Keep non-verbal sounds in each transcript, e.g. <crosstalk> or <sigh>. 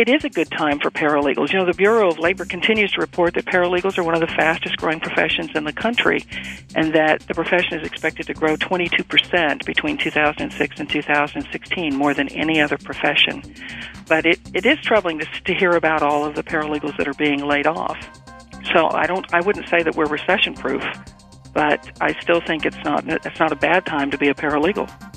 it is a good time for paralegals. You know, the Bureau of Labor continues to report that paralegals are one of the fastest growing professions in the country and that the profession is expected to grow 22% between 2006 and 2016, more than any other profession. But it, it is troubling to, to hear about all of the paralegals that are being laid off. So I don't I wouldn't say that we're recession proof, but I still think it's not it's not a bad time to be a paralegal.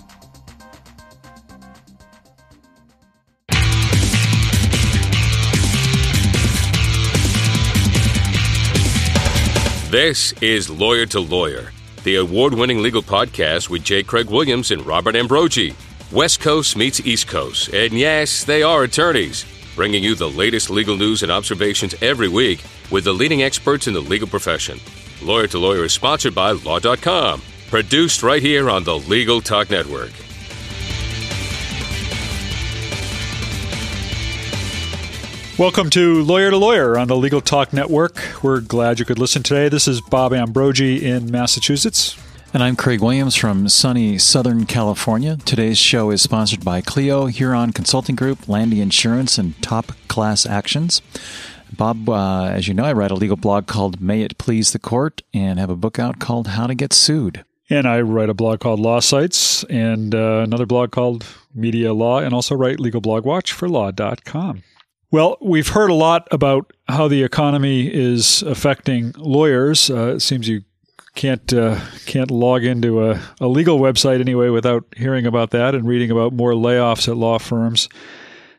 This is Lawyer to Lawyer, the award winning legal podcast with J. Craig Williams and Robert Ambrogi. West Coast meets East Coast, and yes, they are attorneys, bringing you the latest legal news and observations every week with the leading experts in the legal profession. Lawyer to Lawyer is sponsored by Law.com, produced right here on the Legal Talk Network. Welcome to Lawyer to Lawyer on the Legal Talk Network. We're glad you could listen today. This is Bob Ambrogi in Massachusetts. And I'm Craig Williams from sunny Southern California. Today's show is sponsored by Clio, Huron Consulting Group, Landy Insurance, and Top Class Actions. Bob, uh, as you know, I write a legal blog called May It Please the Court and have a book out called How to Get Sued. And I write a blog called Law Sites and uh, another blog called Media Law, and also write Legal Blog Watch for Law.com. Well, we've heard a lot about how the economy is affecting lawyers. Uh, it seems you can't uh, can't log into a, a, legal website anyway without hearing about that and reading about more layoffs at law firms.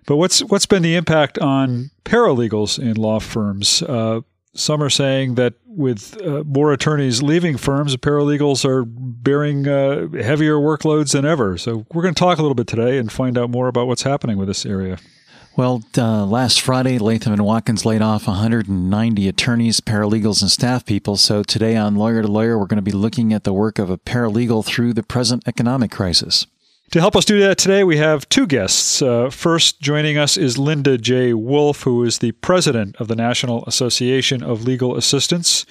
But what's what's been the impact on paralegals in law firms? Uh, some are saying that with uh, more attorneys leaving firms, paralegals are bearing uh, heavier workloads than ever. So we're going to talk a little bit today and find out more about what's happening with this area. Well, uh, last Friday, Latham and Watkins laid off 190 attorneys, paralegals, and staff people. So today on Lawyer to Lawyer, we're going to be looking at the work of a paralegal through the present economic crisis. To help us do that today, we have two guests. Uh, first, joining us is Linda J. Wolf, who is the president of the National Association of Legal Assistants.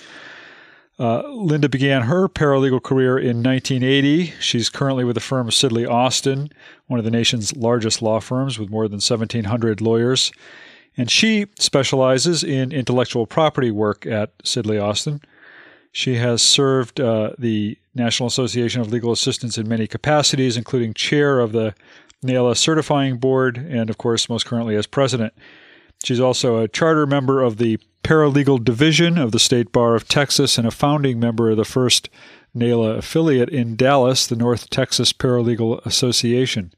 Uh, Linda began her paralegal career in 1980. She's currently with the firm of Sidley Austin, one of the nation's largest law firms with more than 1,700 lawyers. And she specializes in intellectual property work at Sidley Austin. She has served uh, the National Association of Legal Assistants in many capacities, including chair of the NALA Certifying Board and, of course, most currently as president. She's also a charter member of the Paralegal Division of the State Bar of Texas and a founding member of the first NALA affiliate in Dallas, the North Texas Paralegal Association.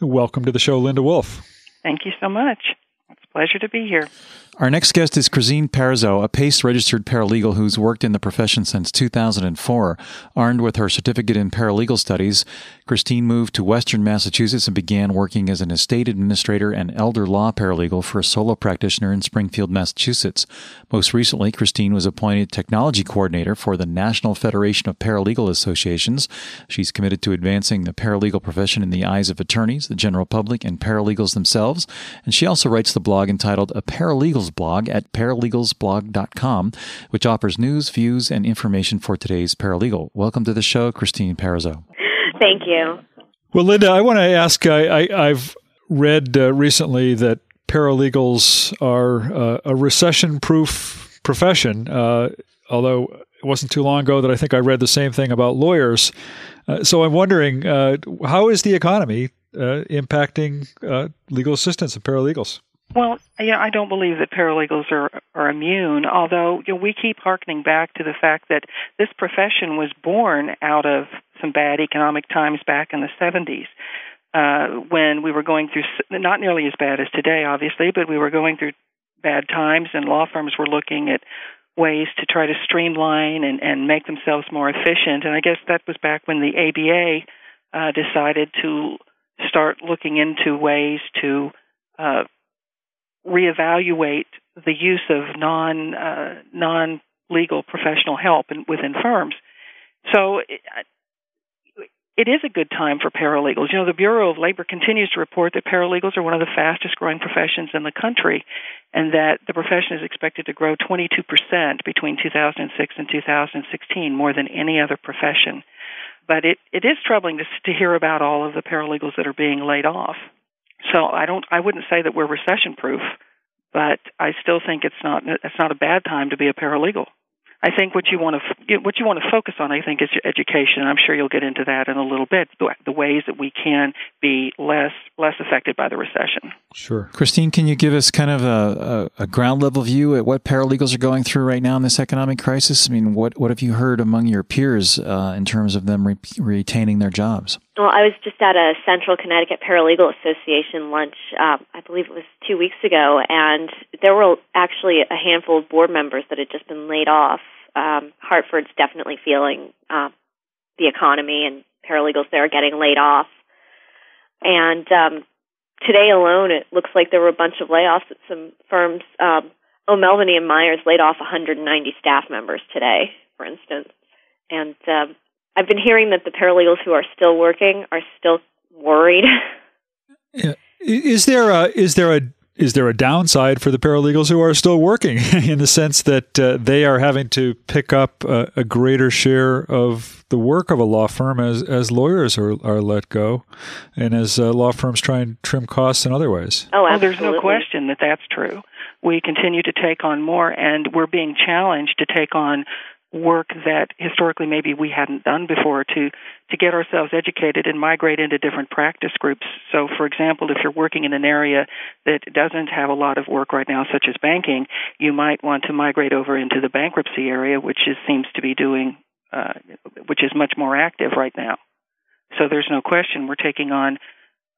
Welcome to the show, Linda Wolf. Thank you so much. It's a pleasure to be here. Our next guest is Christine Parizo, a PACE registered paralegal who's worked in the profession since 2004. Armed with her certificate in paralegal studies, Christine moved to Western Massachusetts and began working as an estate administrator and elder law paralegal for a solo practitioner in Springfield, Massachusetts. Most recently, Christine was appointed technology coordinator for the National Federation of Paralegal Associations. She's committed to advancing the paralegal profession in the eyes of attorneys, the general public, and paralegals themselves. And she also writes the blog entitled A Paralegal's blog at paralegalsblog.com, which offers news, views, and information for today's paralegal. Welcome to the show, Christine Parizo. Thank you. Well, Linda, I want to ask I, have read uh, recently that paralegals are uh, a recession proof profession, uh, although it wasn't too long ago that I think I read the same thing about lawyers. Uh, so I'm wondering uh, how is the economy uh, impacting legal assistants and paralegals? Well, yeah, I don't believe that paralegals are are immune. Although you know, we keep harkening back to the fact that this profession was born out of some bad economic times back in the 70s, uh, when we were going through not nearly as bad as today, obviously, but we were going through bad times, and law firms were looking at ways to try to streamline and, and make themselves more efficient. And I guess that was back when the ABA uh, decided to start looking into ways to uh, reevaluate the use of non uh, non legal professional help in, within firms. So it, it is a good time for paralegals. You know, the Bureau of Labor continues to report that paralegals are one of the fastest growing professions in the country and that the profession is expected to grow 22% between 2006 and 2016, more than any other profession. but it, it is troubling to, to hear about all of the paralegals that are being laid off. So I don't I wouldn't say that we're recession proof, but I still think it's not it's not a bad time to be a paralegal. I think what you want to what you want to focus on, I think, is your education. I'm sure you'll get into that in a little bit. The ways that we can be less less affected by the recession. Sure, Christine, can you give us kind of a, a, a ground level view at what paralegals are going through right now in this economic crisis? I mean, what what have you heard among your peers uh, in terms of them re- retaining their jobs? Well, I was just at a Central Connecticut Paralegal Association lunch, uh, I believe it was two weeks ago, and there were actually a handful of board members that had just been laid off. Um, Hartford's definitely feeling uh, the economy, and paralegals there are getting laid off. And um, today alone, it looks like there were a bunch of layoffs at some firms. Um, O'Melveny and Myers laid off 190 staff members today, for instance. And um, I've been hearing that the paralegals who are still working are still worried. <laughs> Yeah. Is there a is there a is there a downside for the paralegals who are still working <laughs> in the sense that uh, they are having to pick up a, a, greater share of the work of a law firm as, as lawyers are, are let go and as uh, law firms try and trim costs in other ways? Oh, well, there's no question that that's true. We continue to take on more, and we're being challenged to take on work that historically maybe we hadn't done before to to get ourselves educated and migrate into different practice groups. So for example, if you're working in an area that doesn't have a lot of work right now such as banking, you might want to migrate over into the bankruptcy area which is seems to be doing uh, which is much more active right now. So there's no question we're taking on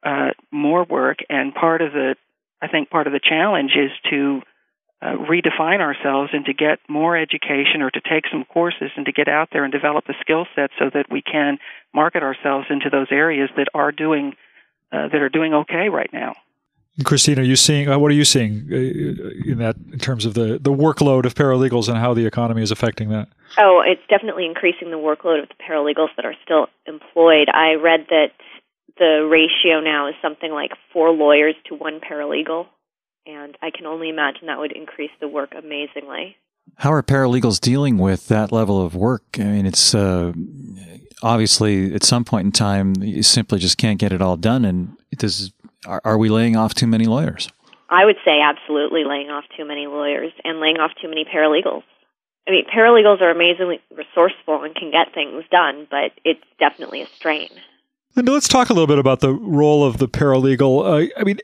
uh, more work and part of the I think part of the challenge is to uh, redefine ourselves and to get more education or to take some courses and to get out there and develop a skill set so that we can market ourselves into those areas that are doing uh, that are doing okay right now. Christine, are you seeing uh, what are you seeing uh, in that in terms of the the workload of paralegals and how the economy is affecting that? Oh, it's definitely increasing the workload of the paralegals that are still employed. I read that the ratio now is something like four lawyers to one paralegal and I can only imagine that would increase the work amazingly. How are paralegals dealing with that level of work? I mean, it's uh, obviously at some point in time you simply just can't get it all done. And does are, are we laying off too many lawyers? I would say absolutely laying off too many lawyers and laying off too many paralegals. I mean, paralegals are amazingly resourceful and can get things done, but it's definitely a strain. Linda, let's talk a little bit about the role of the paralegal. Uh, I mean,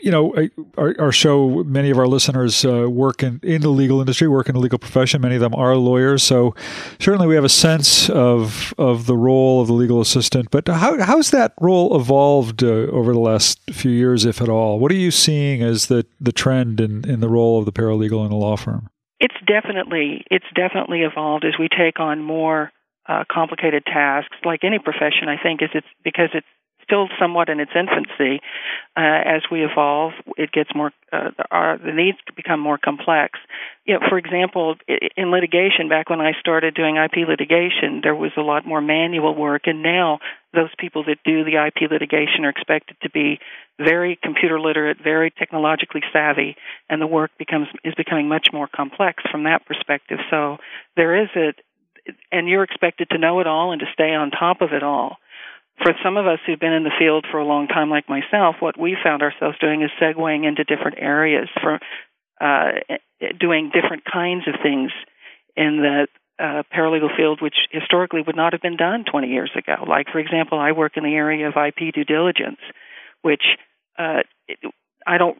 you know, our, our, show, many of our listeners uh, work in, in the legal industry, work in the legal profession. Many of them are lawyers. So certainly we have a sense of, of the role of the legal assistant. But how, how's that role evolved uh, over the last few years, if at all? What are you seeing as the, the trend in, in the role of the paralegal in a law firm? It's definitely it's definitely evolved as we take on more uh, complicated tasks. Like any profession, I think is it's because it's still somewhat in its infancy. Uh, as we evolve, it gets more uh, our, the needs become more complex. You know, for example, in litigation, back when I started doing IP litigation, there was a lot more manual work, and now those people that do the IP litigation are expected to be very computer literate, very technologically savvy, and the work becomes is becoming much more complex from that perspective. So there is a and you're expected to know it all and to stay on top of it all for some of us who've been in the field for a long time, like myself, what we found ourselves doing is segueing into different areas for uh, doing different kinds of things in the uh, paralegal field, which historically would not have been done 20 years ago. Like, for example, I work in the area of IP due diligence, which uh, I don't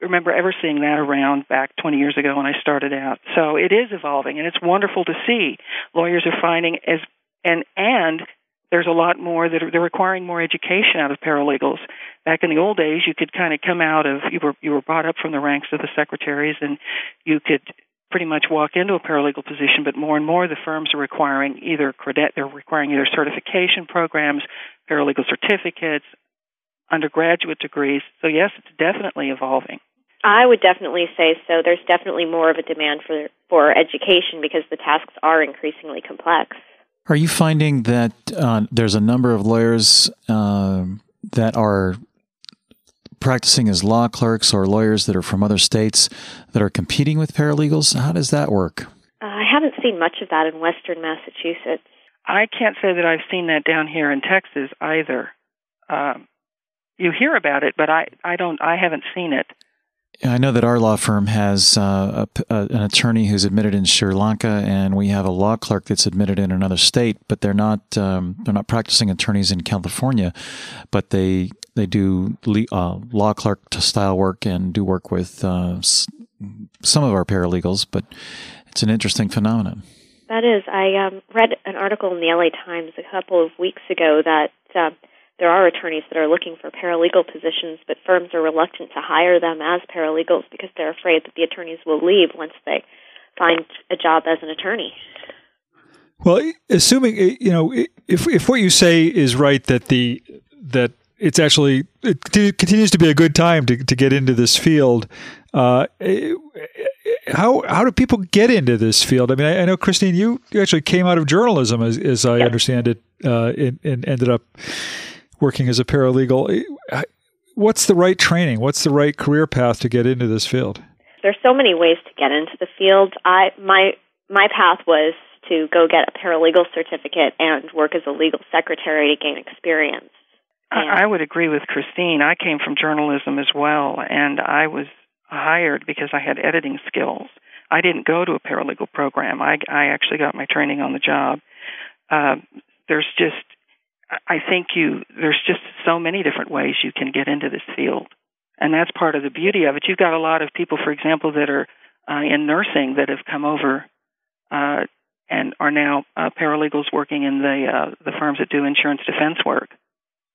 remember ever seeing that around back 20 years ago when I started out. So it is evolving, and it's wonderful to see lawyers are finding as and and there's a lot more that are they're requiring more education out of paralegals. Back in the old days, you could kind of come out of you were you were brought up from the ranks of the secretaries, and you could pretty much walk into a paralegal position. But more and more, the firms are requiring either credit they're requiring either certification programs, paralegal certificates, undergraduate degrees. So yes, it's definitely evolving. I would definitely say so. There's definitely more of a demand for for education because the tasks are increasingly complex. Are you finding that uh, there's a number of lawyers uh, that are practicing as law clerks or lawyers that are from other states that are competing with paralegals? How does that work? Uh, I haven't seen much of that in Western Massachusetts. I can't say that I've seen that down here in Texas either. Um, you hear about it, but I, I don't I haven't seen it. I know that our law firm has uh, a, a, an attorney who's admitted in Sri Lanka, and we have a law clerk that's admitted in another state. But they're not um, they're not practicing attorneys in California, but they they do le- uh, law clerk style work and do work with uh, s- some of our paralegals. But it's an interesting phenomenon. That is, I um, read an article in the LA Times a couple of weeks ago that. There are attorneys that are looking for paralegal positions, but firms are reluctant to hire them as paralegals because they're afraid that the attorneys will leave once they find a job as an attorney. Well, assuming you know if if what you say is right that the that it's actually it continues to be a good time to to get into this field. Uh, how how do people get into this field? I mean, I, I know Christine, you, you actually came out of journalism, as, as I understand it, uh, and, and ended up working as a paralegal. What's the right training? What's the right career path to get into this field? There's so many ways to get into the field. I my my path was to go get a paralegal certificate and work as a legal secretary to gain experience. And I would agree with Christine. I came from journalism as well, and I was hired because I had editing skills. I didn't go to a paralegal program. I, I actually got my training on the job. Uh, there's just I think you there's just so many different ways you can get into this field, and that's part of the beauty of it. You've got a lot of people, for example, that are uh, in nursing that have come over uh, and are now uh, paralegals working in the uh, the firms that do insurance defense work,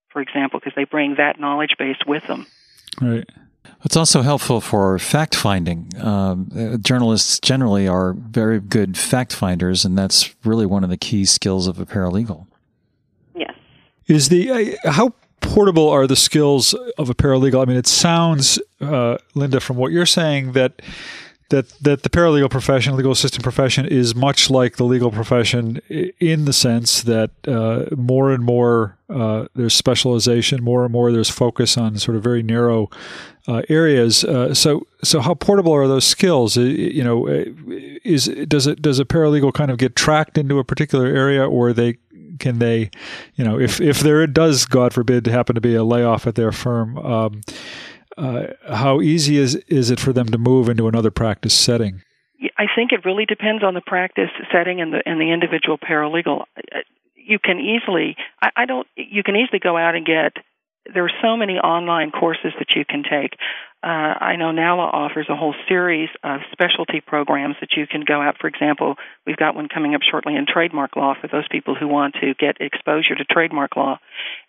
for example, because they bring that knowledge base with them. Right. It's also helpful for fact finding. Um, journalists generally are very good fact finders, and that's really one of the key skills of a paralegal. Is the uh, how portable are the skills of a paralegal? I mean, it sounds, uh, Linda, from what you're saying that that that the paralegal profession, legal assistant profession, is much like the legal profession in the sense that uh, more and more uh, there's specialization, more and more there's focus on sort of very narrow uh, areas. Uh, so, so how portable are those skills? You know, is does it does a paralegal kind of get tracked into a particular area, or they can they, you know, if if there does, God forbid, happen to be a layoff at their firm, um, uh, how easy is is it for them to move into another practice setting? I think it really depends on the practice setting and the and the individual paralegal. You can easily, I, I don't, you can easily go out and get there are so many online courses that you can take. Uh, I know NALA offers a whole series of specialty programs that you can go out. For example, we've got one coming up shortly in trademark law for those people who want to get exposure to trademark law.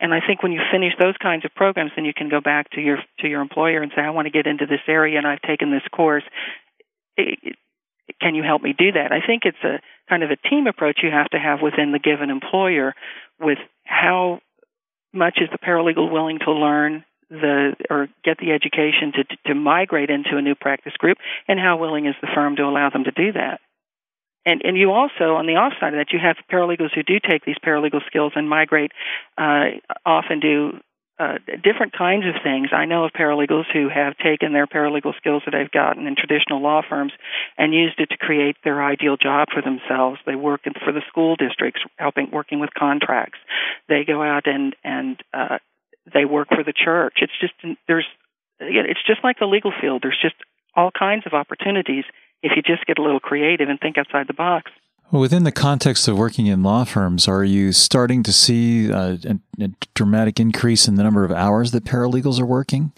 And I think when you finish those kinds of programs, then you can go back to your to your employer and say, "I want to get into this area, and I've taken this course. Can you help me do that?" I think it's a kind of a team approach you have to have within the given employer with how much is the paralegal willing to learn the or get the education to to migrate into a new practice group and how willing is the firm to allow them to do that and and you also on the off side of that you have paralegals who do take these paralegal skills and migrate uh, off and do uh, different kinds of things. I know of paralegals who have taken their paralegal skills that they've gotten in traditional law firms and used it to create their ideal job for themselves. They work in, for the school districts, helping working with contracts. They go out and and uh, they work for the church. It's just there's it's just like the legal field. There's just all kinds of opportunities if you just get a little creative and think outside the box. Within the context of working in law firms, are you starting to see a, a, dramatic increase in the number of hours that paralegals are working?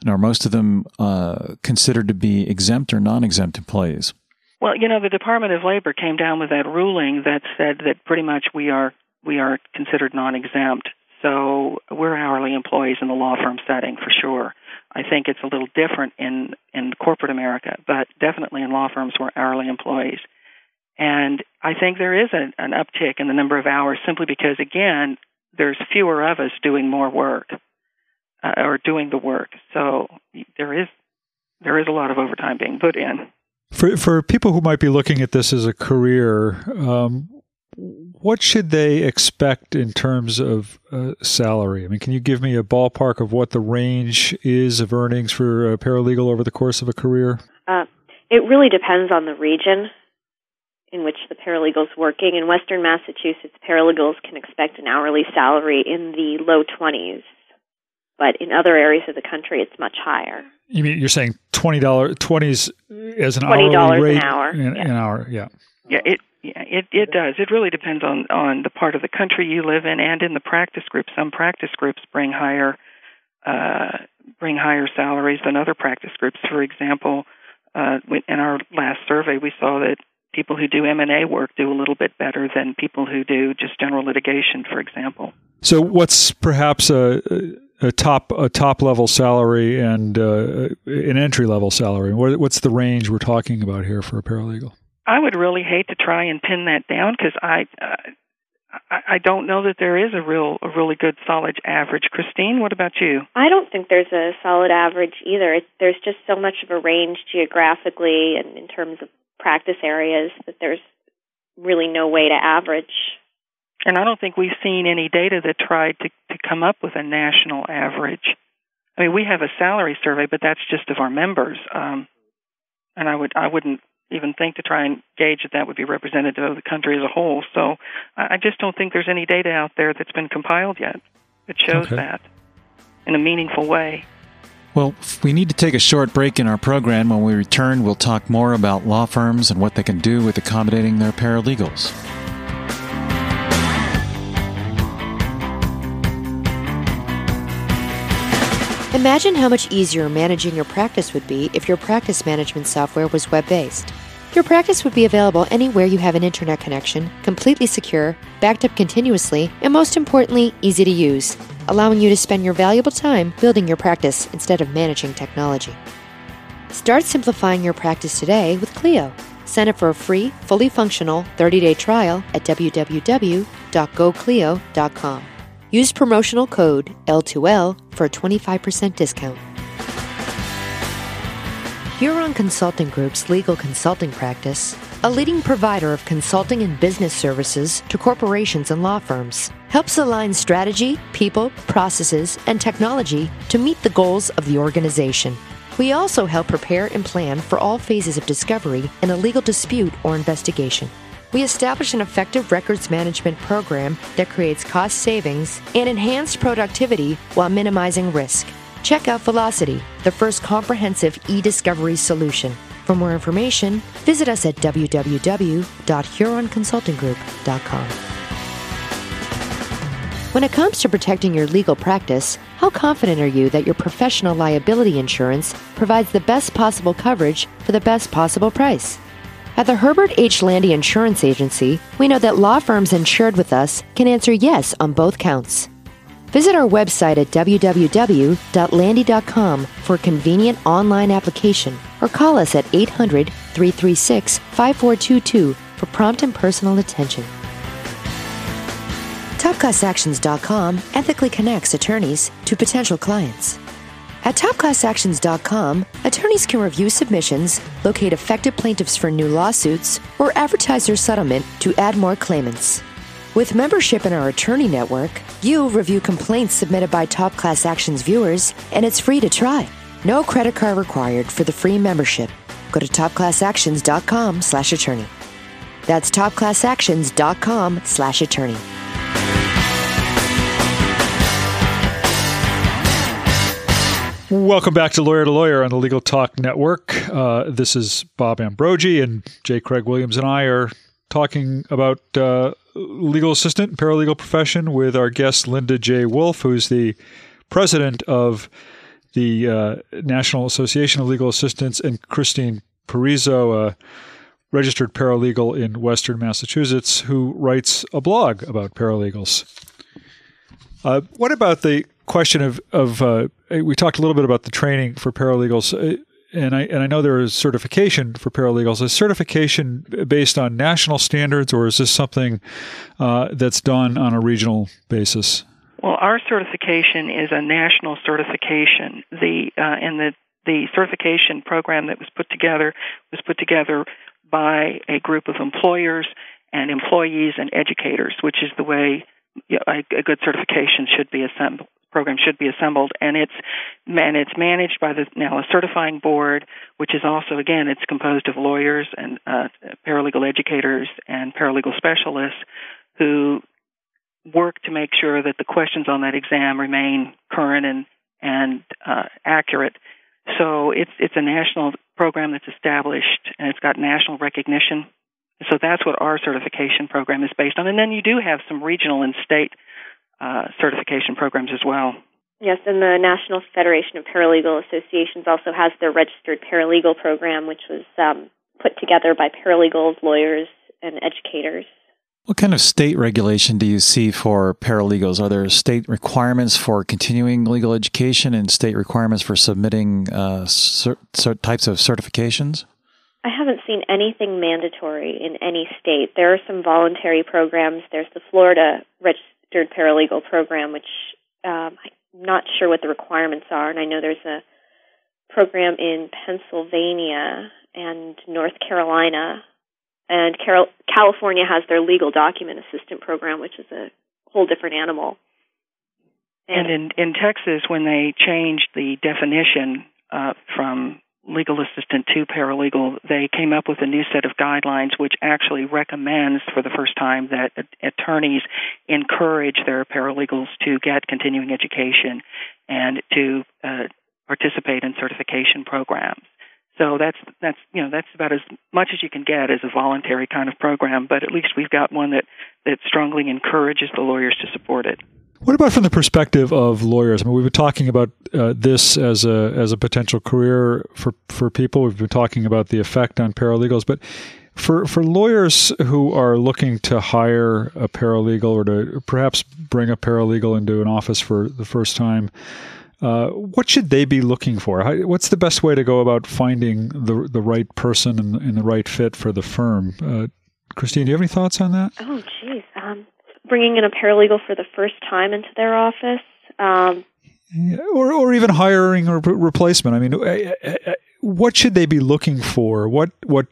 And are most of them uh, considered to be exempt or non exempt employees? Well, you know, the Department of Labor came down with that ruling that said that pretty much we are we are considered non-exempt. So we're hourly employees in the law firm setting for sure. I think it's a little different in in corporate America, but definitely in law firms we're hourly employees. And I think there is an, uptick in the number of hours simply because, again, there's fewer of us doing more work uh, or doing the work. So there is there is a lot of overtime being put in. For for people who might be looking at this as a career, um, what should they expect in terms of uh, salary? I mean, can you give me a ballpark of what the range is of earnings for a paralegal over the course of a career? Uh, it really depends on the region in which the paralegal's working. In Western Massachusetts, paralegals can expect an hourly salary in the low 20s, but in other areas of the country, it's much higher. You mean you're saying twenty dollars, twenties as an $20 hourly rate an hour, An, yeah. an hour, yeah. Yeah, it yeah, it it does. It really depends on on the part of the country you live in and in the practice group. Some practice groups bring higher uh, bring higher salaries than other practice groups. For example, uh, in our last survey, we saw that people who do M and A work do a little bit better than people who do just general litigation, for example. So, what's perhaps a, a top a top level salary and uh, an entry level salary? What, what's the range we're talking about here for a paralegal? I would really hate to try and pin that down because I, uh, I I don't know that there is a real a really good solid average. Christine, what about you? I don't think there's a solid average either. It, there's just so much of a range geographically and in terms of practice areas that there's really no way to average. And I don't think we've seen any data that tried to, to come up with a national average. I mean, we have a salary survey, but that's just of our members. Um, and I would I wouldn't even think to try and gauge that that would be representative of the country as a whole. So I just don't think there's any data out there that's been compiled yet that shows Okay. that in a meaningful way. Well, we need to take a short break in our program. When we return, we'll talk more about law firms and what they can do with accommodating their paralegals. Imagine how much easier managing your practice would be if your practice management software was web based. Your practice would be available anywhere you have an internet connection, completely secure, backed up continuously, and most importantly, easy to use, allowing you to spend your valuable time building your practice instead of managing technology. Start simplifying your practice today with Clio. Sign up for a free, fully functional 30 day trial at www.goclio.com. Use promotional code L2L for a 25% discount. Huron Consulting Group's legal consulting practice, a leading provider of consulting and business services to corporations and law firms, helps align strategy, people, processes, and technology to meet the goals of the organization. We also help prepare and plan for all phases of discovery in a legal dispute or investigation. We establish an effective records management program that creates cost savings and enhanced productivity while minimizing risk. Check out Velocity, the first comprehensive e discovery solution. For more information, visit us at www.huronconsultinggroup.com. When it comes to protecting your legal practice, how confident are you that your professional liability insurance provides the best possible coverage for the best possible price? At the Herbert H. Landy Insurance Agency, we know that law firms insured with us can answer yes on both counts. Visit our website at www.landy.com for a convenient online application or call us at 800 336 5422 for prompt and personal attention. TopClassActions.com ethically connects attorneys to potential clients. At TopClassActions.com, attorneys can review submissions, locate affected plaintiffs for new lawsuits, or advertise their settlement to add more claimants. With membership in our attorney network, you review complaints submitted by Top Class Actions viewers, and it's free to try. No credit card required for the free membership. Go to topclassactions.com slash attorney. That's topclassactions.com slash attorney. Welcome back to Lawyer to Lawyer on the Legal Talk Network. Uh, this is Bob Ambrogi, and J. Craig Williams and I are talking about uh, legal assistant and paralegal profession with our guest Linda J. Wolf, who's the president of the uh, National Association of Legal Assistants, and Christine Parizo, a registered paralegal in Western Massachusetts, who writes a blog about paralegals. Uh, what about the question of of uh, we talked a little bit about the training for paralegals, uh, and I and I know there is certification for paralegals. Is certification based on national standards, or is this something uh, that's done on a regional basis? Well, our certification is a national certification. The uh, and the the certification program that was put together was put together by a group of employers and employees and educators, which is the way a, a good certification should be assembled program should be assembled and it's and it's managed by the NALA certifying board which is also again it's composed of lawyers and uh, paralegal educators and paralegal specialists who work to make sure that the questions on that exam remain current and and uh, accurate. So it's it's a national program that's established and it's got national recognition so that's what our certification program is based on and then you do have some regional and state uh, certification programs as well. Yes, and the National Federation of Paralegal Associations also has their registered paralegal program, which was um, put together by paralegals, lawyers, and educators. What kind of state regulation do you see for paralegals? Are there state requirements for continuing legal education and state requirements for submitting uh, cert- cert- types of certifications? I haven't seen anything mandatory in any state. There are some voluntary programs. There's the Florida registered paralegal program, which um, I'm not sure what the requirements are, and I know there's a program in Pennsylvania and North Carolina, and Carol- California has their legal document assistant program, which is a whole different animal. And, and in in Texas, when they changed the definition uh, from legal assistant to paralegal, they came up with a new set of guidelines which actually recommends for the first time that attorneys encourage their paralegals to get continuing education and to uh, participate in certification programs. So that's that's you know that's about as much as you can get as a voluntary kind of program, but at least we've got one that that strongly encourages the lawyers to support it. What about from the perspective of lawyers? I mean, we've been talking about uh, this as a as a potential career for for people. We've been talking about the effect on paralegals, but for for lawyers who are looking to hire a paralegal or to perhaps bring a paralegal into an office for the first time, uh, what should they be looking for? How, what's the best way to go about finding the the right person and, and the right fit for the firm? Uh, Christine, do you have any thoughts on that? Oh, geez. Um, bringing in a paralegal for the first time into their office. Um, or, or even hiring a replacement. I mean, uh, uh, uh, what should they be looking for? What what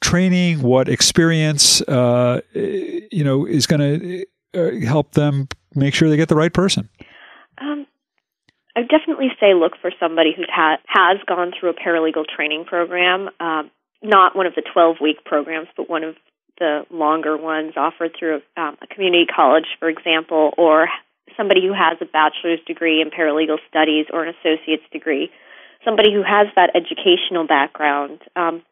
training, what experience, uh, you know, is going to help them make sure they get the right person? Um, I would definitely say look for somebody who ha- has gone through a paralegal training program, um, not one of the 12 week programs, but one of the longer ones offered through um, a community college, for example, or somebody who has a bachelor's degree in paralegal studies or an associate's degree, somebody who has that educational background um,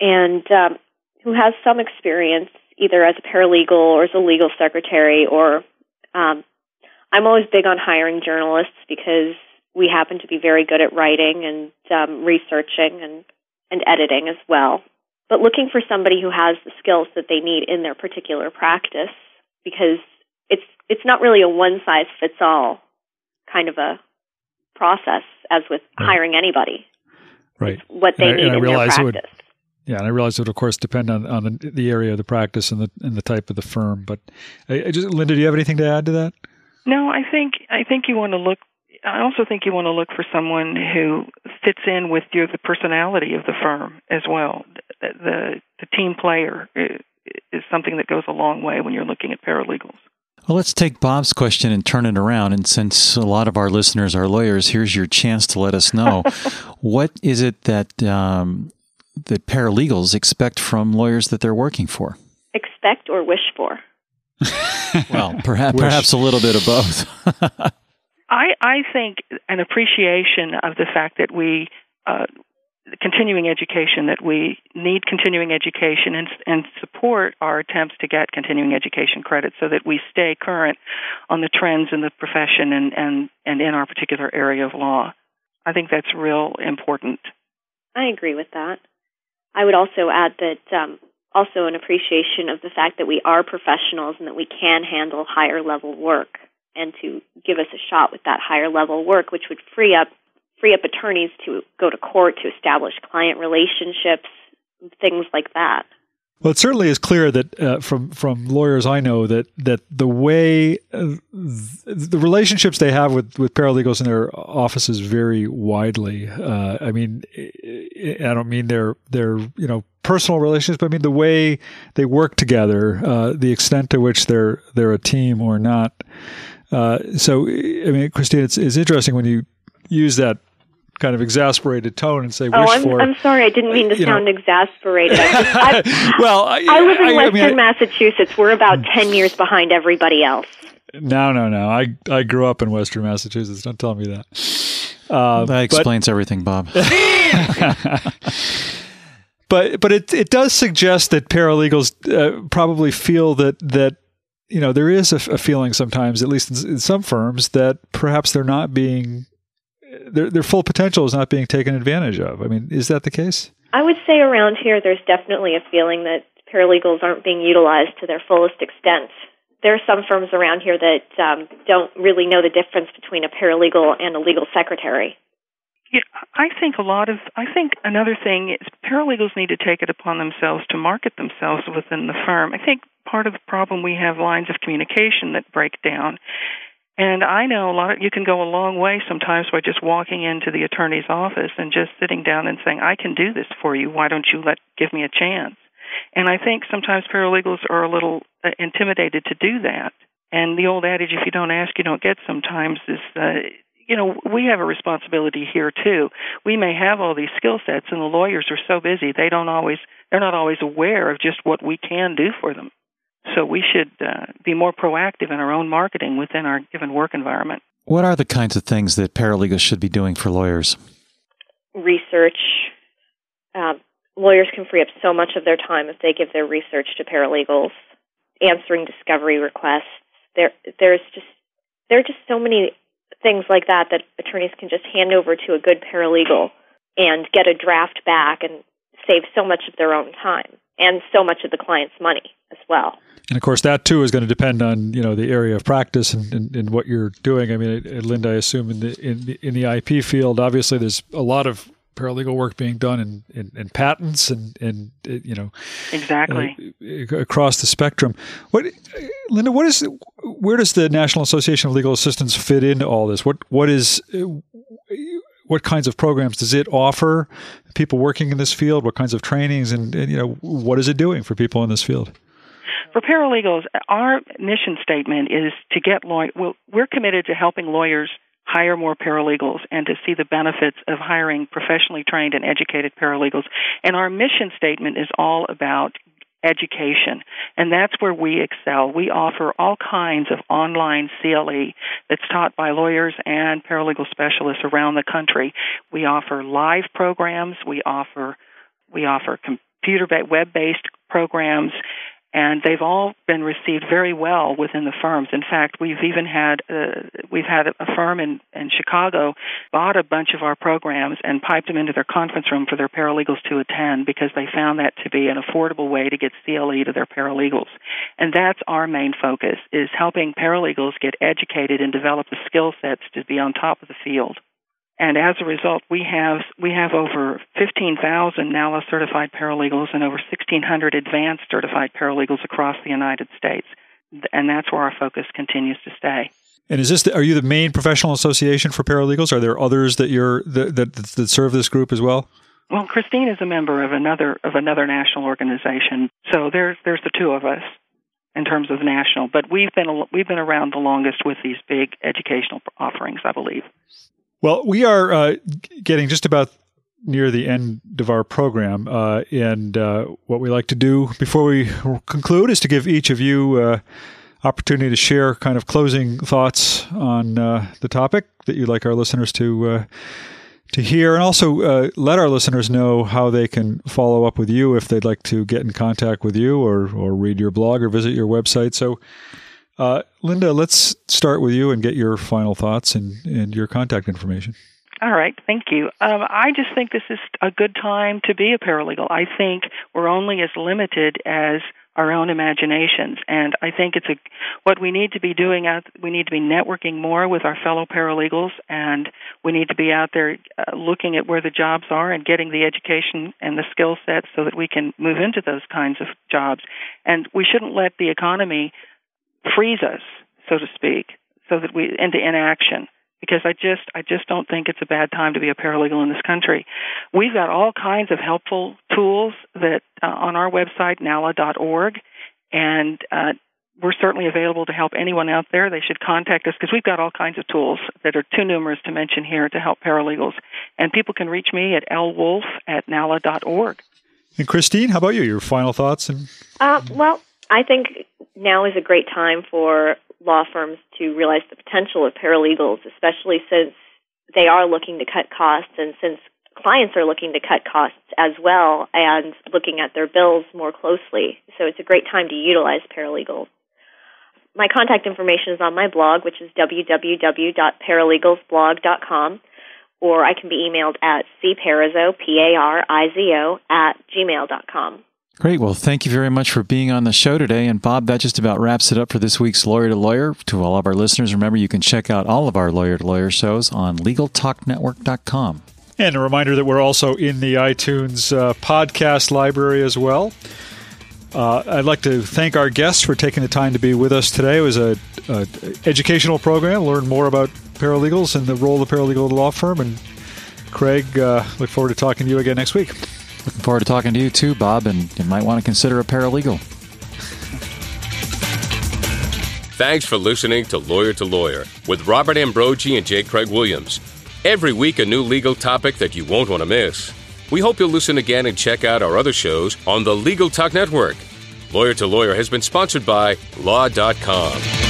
and um, who has some experience either as a paralegal or as a legal secretary or um, I'm always big on hiring journalists because we happen to be very good at writing and um, researching and, and editing as well but looking for somebody who has the skills that they need in their particular practice because it's it's not really a one size fits all kind of a process as with right. hiring anybody. Right. It's what they and need I, in their practice. Would, yeah, and I realize it would, of course, depend on, on the, the area of the practice and the and the type of the firm. But I, I just, Linda, do you have anything to add to that? No, I think I think you want to look I also think you want to look for someone who fits in with your the personality of the firm as well. The the, the team player is something that goes a long way when you're looking at paralegals. Well, let's take Bob's question and turn it around. And since a lot of our listeners are lawyers, here's your chance to let us know <laughs> what is it that um, that paralegals expect from lawyers that they're working for. Expect or wish for. <laughs> well, perhaps perhaps a little bit of both. <laughs> I, I think an appreciation of the fact that we uh, continuing education that we need continuing education and, and support our attempts to get continuing education credit so that we stay current on the trends in the profession and, and, and in our particular area of law. I think that's real important. I agree with that. I would also add that um, also an appreciation of the fact that we are professionals and that we can handle higher level work and to give us a shot with that higher level work, which would free up free up attorneys to go to court to establish client relationships, things like that. Well, it certainly is clear that uh, from from lawyers I know that that the way uh, the relationships they have with, with paralegals in their offices vary widely. Uh, I mean, I don't mean they're they're you know personal relationships, but I mean the way they work together, uh, the extent to which they're they're a team or not. Uh, so, I mean, Christine, it's, it's interesting when you use that kind of exasperated tone and say oh, wish I'm, for. I'm sorry, I didn't mean to sound know. exasperated. <laughs> I, I, well, I, I live in I, Western I mean, Massachusetts. We're about ten years behind everybody else. No, no, no. I I grew up in Western Massachusetts. Don't tell me that. Uh, that explains but, everything, Bob. <laughs> <laughs> but but it it does suggest that paralegals uh, probably feel that that you know there is a, a feeling sometimes, at least in, in, some firms, that perhaps they're not being their their full potential is not being taken advantage of. I mean, is that the case? I would say around here, there's definitely a feeling that paralegals aren't being utilized to their fullest extent. There are some firms around here that um, don't really know the difference between a paralegal and a legal secretary. Yeah, I think a lot of I think another thing is paralegals need to take it upon themselves to market themselves within the firm. I think part of the problem we have lines of communication that break down. And I know a lot of you can go a long way sometimes by just walking into the attorney's office and just sitting down and saying, "I can do this for you. Why don't you let give me a chance?" And I think sometimes paralegals are a little uh, intimidated to do that. And the old adage, "If you don't ask, you don't get," sometimes is uh, you know, we have a responsibility here too. We may have all these skill sets, and the lawyers are so busy they don't always they're not always aware of just what we can do for them. So we should uh, be more proactive in our own marketing within our given work environment. What are the kinds of things that paralegals should be doing for lawyers? Research. Uh, lawyers can free up so much of their time if they give their research to paralegals. Answering discovery requests. There, there's just there are just so many things like that that attorneys can just hand over to a good paralegal and get a draft back and save so much of their own time and so much of the client's money as well. And of course, that too is going to depend on you know the area of practice and, and, and what you're doing. I mean, uh, Linda, I assume in the in the, in the IP field, obviously, there's a lot of paralegal work being done in, in, in patents and, and uh, you know exactly uh, across the spectrum. What, uh, Linda? What is where does the National Association of Legal Assistants fit into all this? What what is what kinds of programs does it offer people working in this field? What kinds of trainings and, and you know what is it doing for people in this field? For paralegals, our mission statement is to get lawyers. Well, we're committed to helping lawyers hire more paralegals and to see the benefits of hiring professionally trained and educated paralegals. And our mission statement is all about education. And that's where we excel. We offer all kinds of online CLE that's taught by lawyers and paralegal specialists around the country. We offer live programs, we offer we offer computer web based programs and they've all been received very well within the firms. In fact, we've even had uh, we've had a firm in in Chicago bought a bunch of our programs and piped them into their conference room for their paralegals to attend because they found that to be an affordable way to get CLE to their paralegals. And that's our main focus is helping paralegals get educated and develop the skill sets to be on top of the field. And as a result, we have we have over 15,000 NALA certified paralegals and over 1,600 advanced certified paralegals across the United States, and that's where our focus continues to stay. And is this the, are you the main professional association for paralegals? Are there others that you're that, that, that serve this group as well? Well, Christine is a member of another of another national organization, so there's there's the two of us in terms of national. But we've been we've been around the longest with these big educational offerings, I believe. Well, we are uh, getting just about near the end of our program, uh, and uh, what we like to do before we conclude is to give each of you uh, opportunity to share kind of closing thoughts on uh, the topic that you'd like our listeners to uh, to hear, and also let our listeners know how they can follow up with you if they'd like to get in contact with you or or read your blog or visit your website. So. Uh, Linda, let's start with you and get your final thoughts and, and your contact information. All right, thank you. Um, I just think this is a good time to be a paralegal. I think we're only as limited as our own imaginations, and I think it's a what we need to be doing. Out, we need to be networking more with our fellow paralegals, and we need to be out there uh, looking at where the jobs are and getting the education and the skill sets so that we can move into those kinds of jobs. And we shouldn't let the economy freeze us, so to speak, so that we into inaction. because I just I just don't think it's a bad time to be a paralegal in this country. We've got all kinds of helpful tools that uh, on our website nala.org, and uh, we're certainly available to help anyone out there. They should contact us because we've got all kinds of tools that are too numerous to mention here to help paralegals. And people can reach me at lwolf at nala.org. And Christine, how about you? Your final thoughts? And uh, well, I think now is a great time for law firms to realize the potential of paralegals, especially since they are looking to cut costs and since clients are looking to cut costs as well and looking at their bills more closely. So it's a great time to utilize paralegals. My contact information is on my blog, which is www.paralegalsblog.com, or I can be emailed at cparizo, P-A-R-I-Z-O, at gmail.com. Great. Well, thank you very much for being on the show today. And Bob, that just about wraps it up for this week's Lawyer to Lawyer. To all of our listeners, remember you can check out all of our Lawyer to Lawyer shows on LegalTalkNetwork.com. And a reminder that we're also in the iTunes uh, podcast library as well. Uh, I'd like to thank our guests for taking the time to be with us today. It was a, a educational program. Learn more about paralegals and the role of the paralegal law firm. And Craig, uh, look forward to talking to you again next week. Looking forward to talking to you too, Bob, and you might want to consider a paralegal. Thanks for listening to Lawyer to Lawyer with Robert Ambrogi and J. Craig Williams. Every week, a new legal topic that you won't want to miss. We hope you'll listen again and check out our other shows on the Legal Talk Network. Lawyer to Lawyer has been sponsored by Law.com.